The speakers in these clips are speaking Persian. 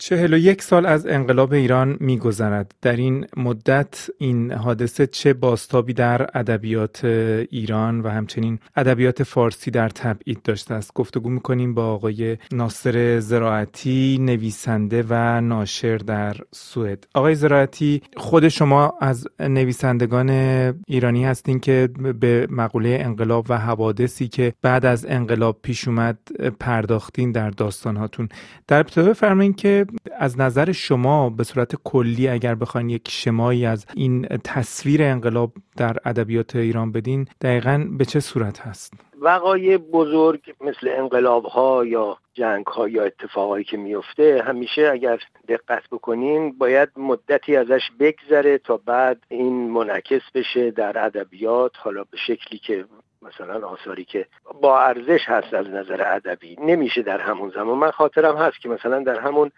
چهل و یک سال از انقلاب ایران میگذرد. در این مدت این حادثه چه باستابی در ادبیات ایران و همچنین ادبیات فارسی در تبعید داشته است. گفتگو می‌کنیم با آقای ناصر زراعتی نویسنده و ناشر در سوئد. آقای زراعتی خود شما از نویسندگان ایرانی هستین که به مقوله انقلاب و حوادثی که بعد از انقلاب پیش اومد پرداختین در داستانهاتون. در ابتدا فرمایید که از نظر شما به صورت کلی اگر بخواین یک شمایی از این تصویر انقلاب در ادبیات ایران بدین دقیقا به چه صورت هست؟ وقایع بزرگ مثل انقلاب ها یا جنگ ها یا اتفاقایی که میفته همیشه اگر دقت بکنین باید مدتی ازش بگذره تا بعد این منعکس بشه در ادبیات حالا به شکلی که مثلا آثاری که با ارزش هست از نظر ادبی. نمیشه در همون زمان. من خاطرم هست که مثلا در همون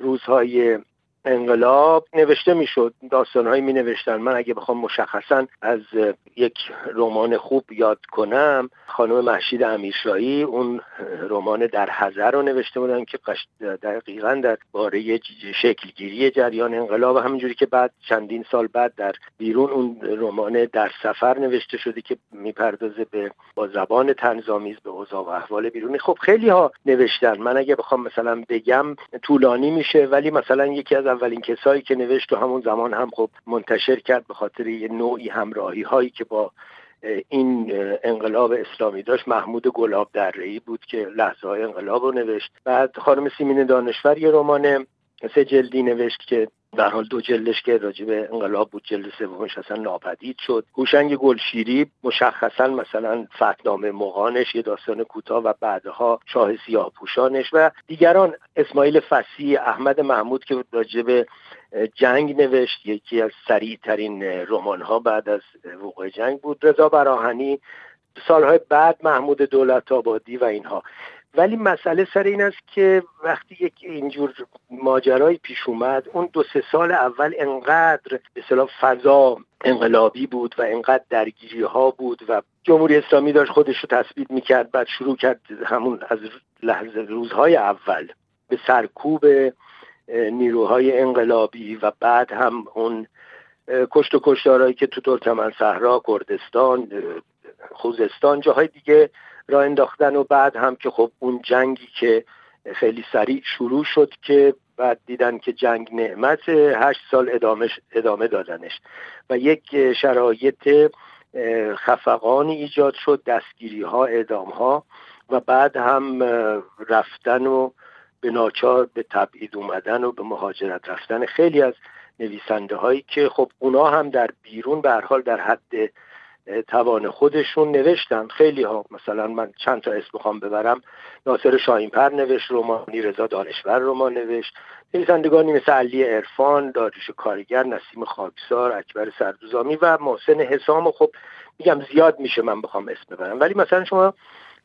روزهای انقلاب نوشته می‌شد داستانهایی می نوشتن من اگه بخوام مشخصا از یک رمان خوب یاد کنم خانم محشید امیرشاهی اون رمان در حذر رو نوشته بودن که دقیقا در باره شکلگیری جریان انقلاب همینجوری که بعد چندین سال بعد در بیرون اون رمان در سفر نوشته شده که می‌پردازه به با زبان تنظامیز به اوضاع و احوال بیرونی. خب خیلی ها نوشتن. من اگه بخوام مثلا بگم طولانی میشه ولی مثلا یکی از اولین کسایی که نوشت و همون زمان هم خب منتشر کرد به خاطر یه نوعی همراهی هایی که با این انقلاب اسلامی داشت. محمود گلاب ای بود که لحظه های انقلاب رو نوشت. بعد خانم سیمین دانشور یه رمان سه جلدی نوشت که در حال دو جلدش که راجب انقلاب بود جلد سومش اصلا ناپدید شد. هوشنگ گلشیری مشخصا مثلا فتنامه مغانش یه داستان کوتاه و بعدها شاه سیاه پوشانش و دیگران اسماعیل فسی احمد محمود که راجب جنگ نوشت یکی از سریع ترین رمان ها بعد از وقوع جنگ بود. رضا براهنی سالهای بعد محمود دولت آبادی و اینها. ولی مسئله سر این است که وقتی یک اینجور ماجرایی پیش اومد اون دو سه سال اول انقدر به صلاح فضا انقلابی بود و انقدر درگیری ها بود و جمهوری اسلامی داشت خودش رو تثبیت می‌کرد بعد شروع کرد همون از لحظه روزهای اول به سرکوب نیروهای انقلابی و بعد هم اون کشت و کشتارهایی که تو ترکمن صحرا کردستان خوزستان جاهای دیگه را انداختن و بعد هم که خب اون جنگی که خیلی سریع شروع شد که بعد دیدن که جنگ نعمت هشت سال ادامه, ادامه دادنش. و یک شرایط خفقانی ایجاد شد دستگیری ها اعدام ها و بعد هم رفتن و به ناچار به تبعید اومدن و به مهاجرت رفتن خیلی از نویسنده هایی که خب اونا هم در بیرون به حال در حد توان خودشون نوشتن. خیلی ها مثلا من چند تا اسم بخوام ببرم. ناصر شاهینپر نوشت رومانی رضا دانشور رمان نوشت. نویسندگانی مثل علی عرفان داریوش کارگر نسیم خاکسار اکبر سردوزامی و محسن حسام. خب میگم زیاد میشه من بخوام اسم ببرم. ولی مثلا شما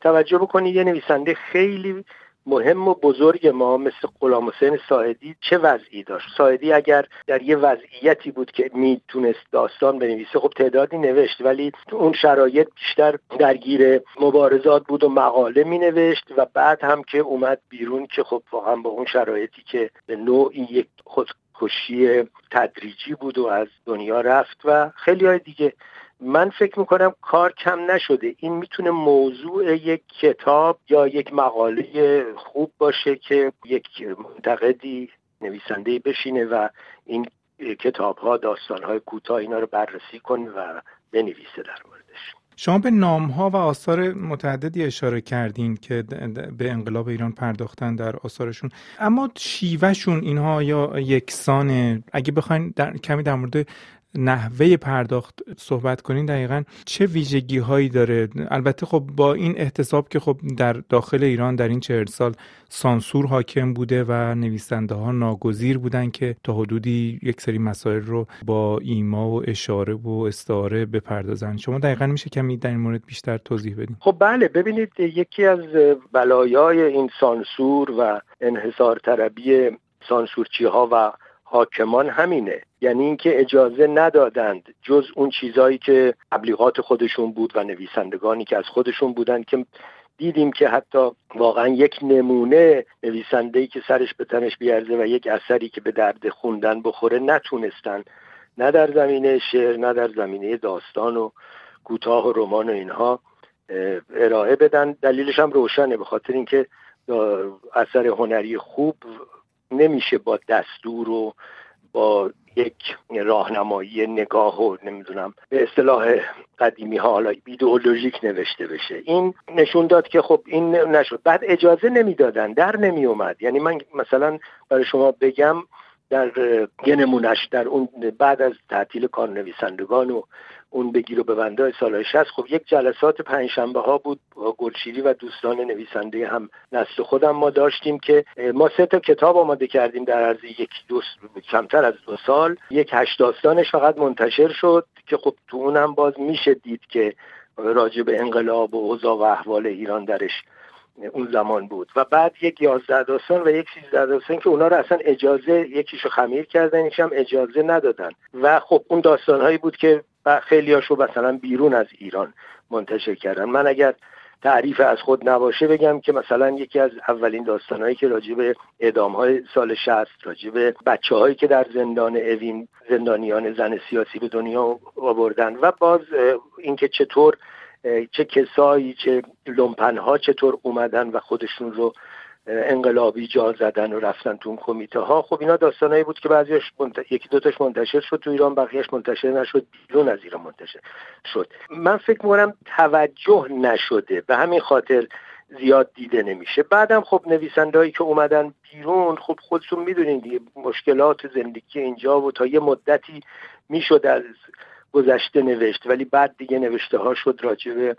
توجه بکنید یه نویسنده خیلی مهم و بزرگ ما مثل غلام حسین ساعدی چه وضعی داشت؟ ساعدی اگر در یه وضعیتی بود که می‌تونست داستان بنویسه خب تعدادی نوشت ولی اون شرایط بیشتر درگیر مبارزات بود و مقاله مینوشت و بعد هم که اومد بیرون که خب واقعا با اون شرایطی که به نوعی یک خودکشی تدریجی بود و از دنیا رفت و خیلی های دیگه من فکر می‌کنم کار کم نشده. این می‌تونه موضوع یک کتاب یا یک مقاله خوب باشه که یک منتقدی نویسنده بشینه و این کتاب ها داستان های کوتاه اینا رو بررسی کنه و بنویسه در موردش. شما به نام ها و آثار متعددی اشاره کردین که به انقلاب ایران پرداختن در آثارشون. اما شیوهشون اینها یا یکسانه؟ اگه بخواین در کمی در مورد نحوه پرداخت صحبت کنین دقیقا چه ویژگی هایی داره؟ البته خب با این احتساب که خب در داخل ایران در این چهل سال سانسور حاکم بوده و نویسنده ها ناگزیر بودن که تا حدودی یک سری مسائل رو با ایما و اشاره و استعاره بپردازن. شما دقیقا میشه کمی در این مورد بیشتر توضیح بدین. خب بله ببینید یکی از بلایای این سانسور و انحصار طلبی سانسورچی ها و حاکمان همینه. یعنی اینکه اجازه ندادند جز اون چیزهایی که تبلیغات خودشون بود و نویسندگانی که از خودشون بودند که دیدیم که حتی واقعا یک نمونه نویسنده که سرش به تنش بیارزه و یک اثری که به درد خوندن بخوره نتونستن. نه در زمینه شعر نه در زمینه داستان و کوتاه و رمان و اینها ارائه بدن. دلیلش هم روشنه به خاطر اینکه اثر هنری خوب نمیشه با دستور و با یک راهنمایی نگاه و نمی‌دونم به اصطلاح قدیمی ها حالا ایدئولوژیک نوشته بشه. این نشون داد که خب این نشد. بعد اجازه نمی‌دادن در نمی اومد یعنی من مثلا برای شما بگم در یه در اون بعد از تعطیل کار نویسندگان و اون بگیر و ببنده سال 60 خب یک جلسات پنجشنبه ها بود با گلشیری و دوستان نویسنده هم نسل خودم. ما داشتیم که ما سه تا کتاب آماده کردیم در عرض یک دو کمتر از دو سال. یک هشت داستانش فقط منتشر شد که خب تو اونم باز میشه دید که راجع به انقلاب و اوضاع و احوال ایران درش اون زمان بود. و بعد یک یازده داستان و یک سیزده داستان که اونا رو اصلا اجازه یکیشو خمیر کردن یکیش هم اجازه ندادن. و خب اون داستان هایی بود که خیلی هاشو مثلا بیرون از ایران منتشر کردن. من اگر تعریف از خود نباشه بگم که مثلا یکی از اولین داستانهایی که راجع به اعدام های سال 60 راجع به بچه هایی که در زندان اوین زندانیان زن سیاسی به دنیا آوردن و باز اینکه چطور چه کسایی چه لومپنها چطور اومدن و خودشون رو انقلابی جا زدن و رفتن تو اون کمیته ها خب اینا داستانایی بود که بعضیش منت... یکی دوتاش منتشر شد تو ایران بقیهش منتشر نشد بیرون از ایران منتشر شد. من فکر می‌کنم توجه نشده به همین خاطر زیاد دیده نمیشه. بعدم خب نویسندهایی که اومدن بیرون خب خودتون می‌دونین دیگه مشکلات زندگی اینجا و تا یه مدتی می‌شد از گذشته نوشت ولی بعد دیگه نوشته ها شد راجبه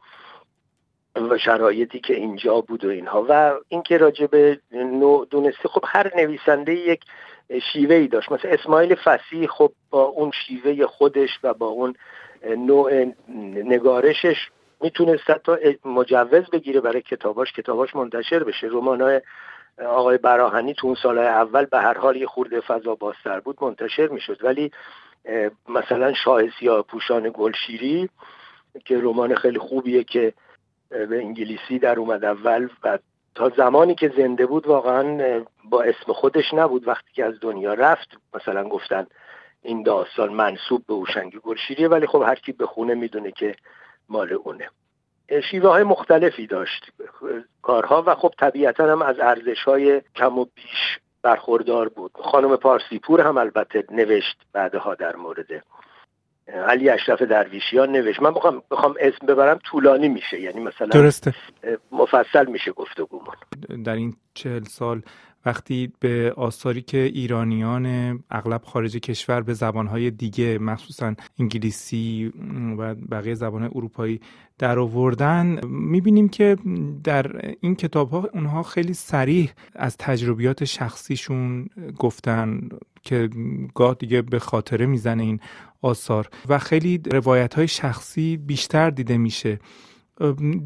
و شرایطی که اینجا بود و اینها. و اینکه راجب نوع دونسته خب هر نویسنده یک شیوه ای داشت. مثلا اسماعیل فسیح خب با اون شیوه خودش و با اون نوع نگارشش می‌تونست تا مجوز بگیره برای کتاباش. کتاباش منتشر بشه. رمانای آقای براهنی تو اون سالهای اول به هر حال یه خورده فضا باستر بود منتشر می‌شد. ولی مثلا شاه سیاه پوشان گلشیری که رمان خیلی خوبیه که به انگلیسی در اومد اول و تا زمانی که زنده بود واقعا با اسم خودش نبود وقتی که از دنیا رفت. مثلا گفتن این داستان منصوب به اوشنگ گلشیریه ولی خب هر کی بخونه می‌دونه که مال اونه. شیوه های مختلفی داشت کارها و خب طبیعتا هم از ارزش های کم و بیش برخوردار بود. خانم پارسیپور هم البته نوشت بعدها در مورد. علی اشرف درویشیان نوشت. من بخوام بخوام اسم ببرم طولانی میشه. یعنی مثلا درسته. مفصل میشه گفتگومون. در این چهل سال وقتی به آثاری که ایرانیان اغلب خارج کشور به زبانهای دیگه مخصوصا انگلیسی و بقیه زبانهای اروپایی در آوردن می‌بینیم که در این کتاب ها اونها خیلی سریح از تجربیات شخصیشون گفتن که گاه دیگه به خاطره می‌زنه این آثار و خیلی روایت های شخصی بیشتر دیده میشه.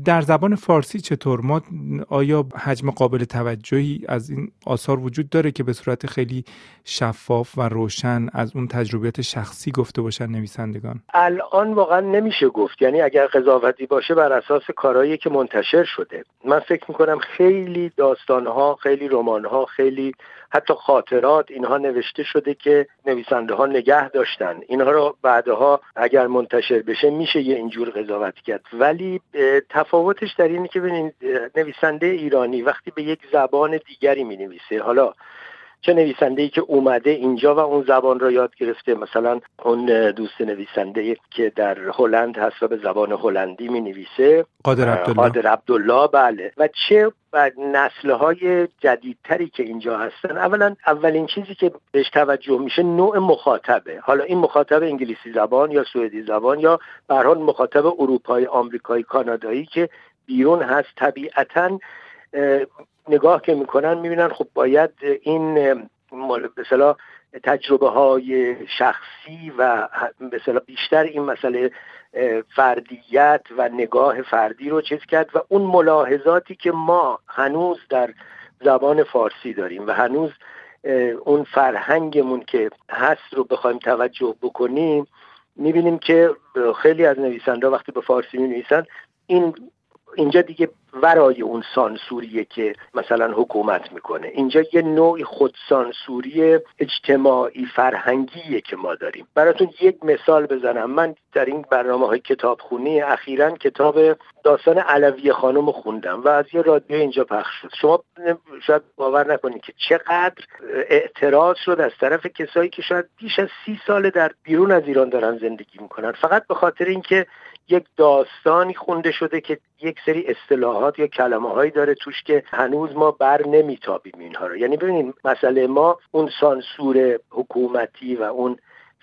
در زبان فارسی چطور؟ ما آیا حجم قابل توجهی از این آثار وجود داره که به صورت خیلی شفاف و روشن از اون تجربیات شخصی گفته باشن نویسندگان؟ الان واقعا نمیشه گفت. یعنی اگر قضاوتی باشه بر اساس کارهایی که منتشر شده. من فکر می‌کنم خیلی داستانها خیلی رمانها خیلی حتی خاطرات اینها نوشته شده که نویسنده ها نگه داشتن. اینها رو بعدها اگر منتشر بشه میشه یه اینجور قضاوت کرد. ولی تفاوتش در اینه که ببینید نویسنده ایرانی وقتی به یک زبان دیگری می نویسه حالا چه نویسنده ای که اومده اینجا و اون زبان را یاد گرفته. مثلا اون دوست نویسنده که در هلند هست و به زبان هلندی می نویسه قادر عبدالله. قادر عبدالله بله. و چه نسل های جدیدتری که اینجا هستن. اولا اولین چیزی که بهش توجه میشه نوع مخاطبه. حالا این مخاطب انگلیسی زبان یا سوئدی زبان یا به حال مخاطب اروپایی آمریکایی کانادایی که بیرون هست. طبیعتا نگاه که می‌کنن می‌بینن خب باید این مثلا تجربه های شخصی و مثلا بیشتر این مسئله فردیت و نگاه فردی رو چیز کرد و اون ملاحظاتی که ما هنوز در زبان فارسی داریم و هنوز اون فرهنگمون که هست رو بخوایم توجه بکنیم می‌بینیم که خیلی از نویسنده وقتی به فارسی می این اینجا دیگه ورای اون سانسوریه که مثلا حکومت می‌کنه. اینجا یه نوع خودسانسوری اجتماعی فرهنگیه که ما داریم. براتون یک مثال بزنم. من در این برنامه های کتابخونی اخیرا کتاب داستان علوی خانم خوندم و از یه رادیو اینجا پخش شد. شما شاید باور نکنید که چقدر اعتراض شد از طرف کسایی که شاید بیش از سی ساله در بیرون از ایران دارن زندگی می‌کنن. فقط به خاطر اینکه یک داستانی خونده شده که یک سری اصطلاحات یا کلمه هایی داره توش که هنوز ما بر نمیتابیم اینها رو. یعنی ببینید مسئله ما اون سانسور حکومتی و اون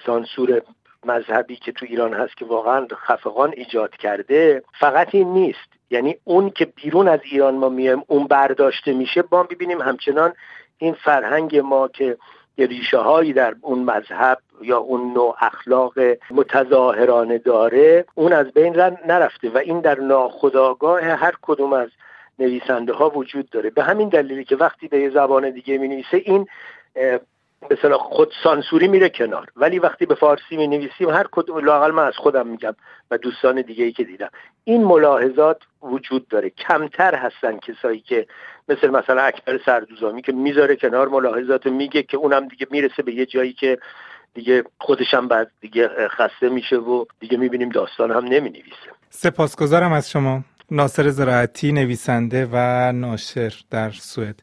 سانسور مذهبی که تو ایران هست که واقعا خفقان ایجاد کرده فقط این نیست. یعنی اون که بیرون از ایران ما میایم اون برداشته میشه با ببینیم همچنان این فرهنگ ما که ریشه هایی در اون مذهب یا اون نوع اخلاق متظاهرانه داره اون از بین نرفته و این در ناخودآگاه هر کدوم از نویسنده ها وجود داره. به همین دلیلی که وقتی به یه زبان دیگه می نویسه این مثلا خود سانسوری میره کنار. ولی وقتی به فارسی می نویسیم هر کدوم لاقل من از خودم میگم و دوستان دیگه ای که دیدم. این ملاحظات وجود داره. کمتر هستن کسایی که مثل مثلا اکبر سردوزامی که می‌ذاره کنار ملاحظات میگه که اونم دیگه می‌رسه به یه جایی که دیگه خودشم بعد دیگه خسته میشه و دیگه می‌بینیم داستان هم نمی‌نویسه. سپاسگزارم از شما. ناصر زراعتی نویسنده و ناشر در سوئد.